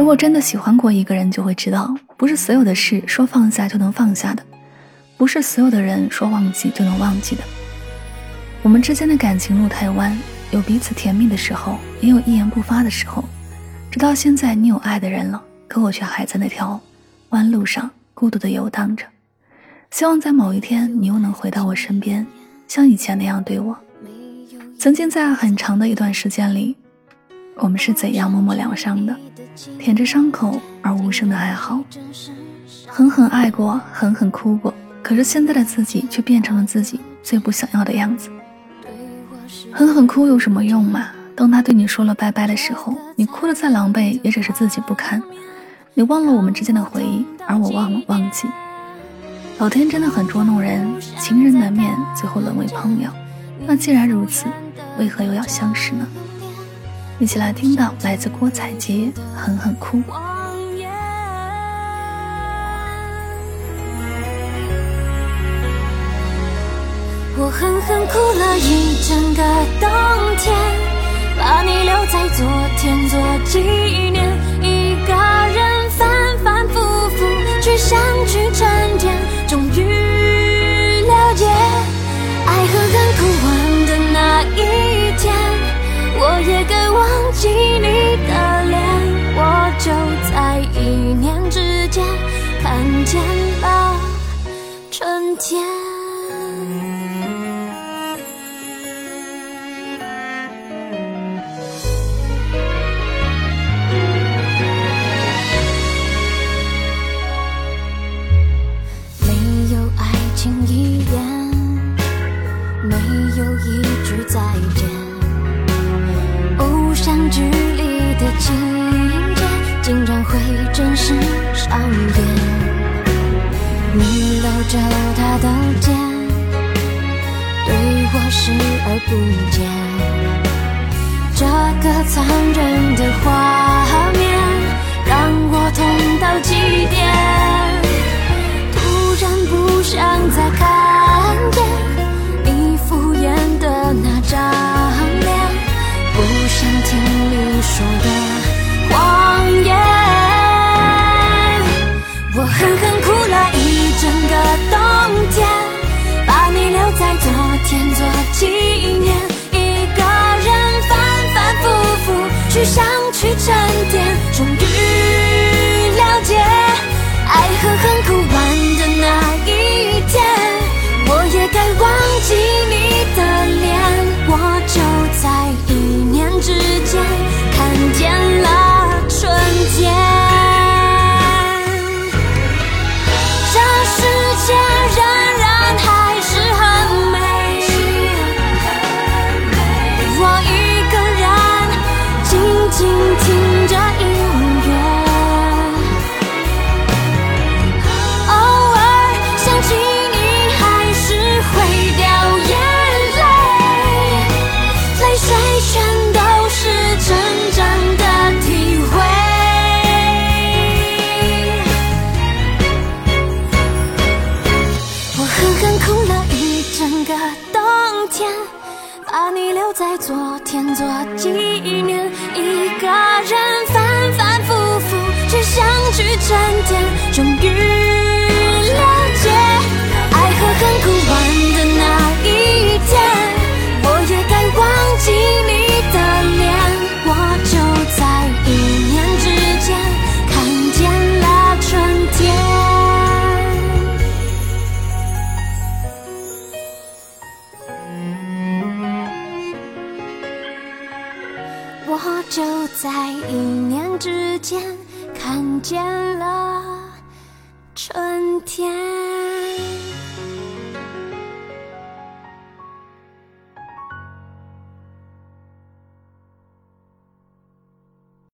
如果真的喜欢过一个人，就会知道，不是所有的事说放下就能放下的，不是所有的人说忘记就能忘记的。我们之间的感情路太弯，有彼此甜蜜的时候，也有一言不发的时候。直到现在，你有爱的人了，可我却还在那条弯路上孤独的游荡着。希望在某一天，你又能回到我身边，像以前那样对我。曾经在很长的一段时间里，我们是怎样默默疗伤的？舔着伤口而无声的哀嚎，狠狠爱过，狠狠哭过。可是现在的自己却变成了自己最不想要的样子。狠狠哭有什么用嘛？当他对你说了拜拜的时候，你哭得再狼狈，也只是自己不堪。你忘了我们之间的回忆，而我忘了忘记。老天真的很捉弄人，情人难免最后沦为朋友。那既然如此，为何又要相识呢？一起来听到来自郭采洁《狠狠哭》。我狠狠哭了一整个冬天，把你留在昨天做纪念。见了春天。没有爱情一眼，没有一句再见。剧里的情节，竟然会真实上演。你搂着他的肩，对我视而不见。这个残忍的话 you. 把你留在昨天做纪念，一个人反反复复只想去找我就在一念之间看见了春天。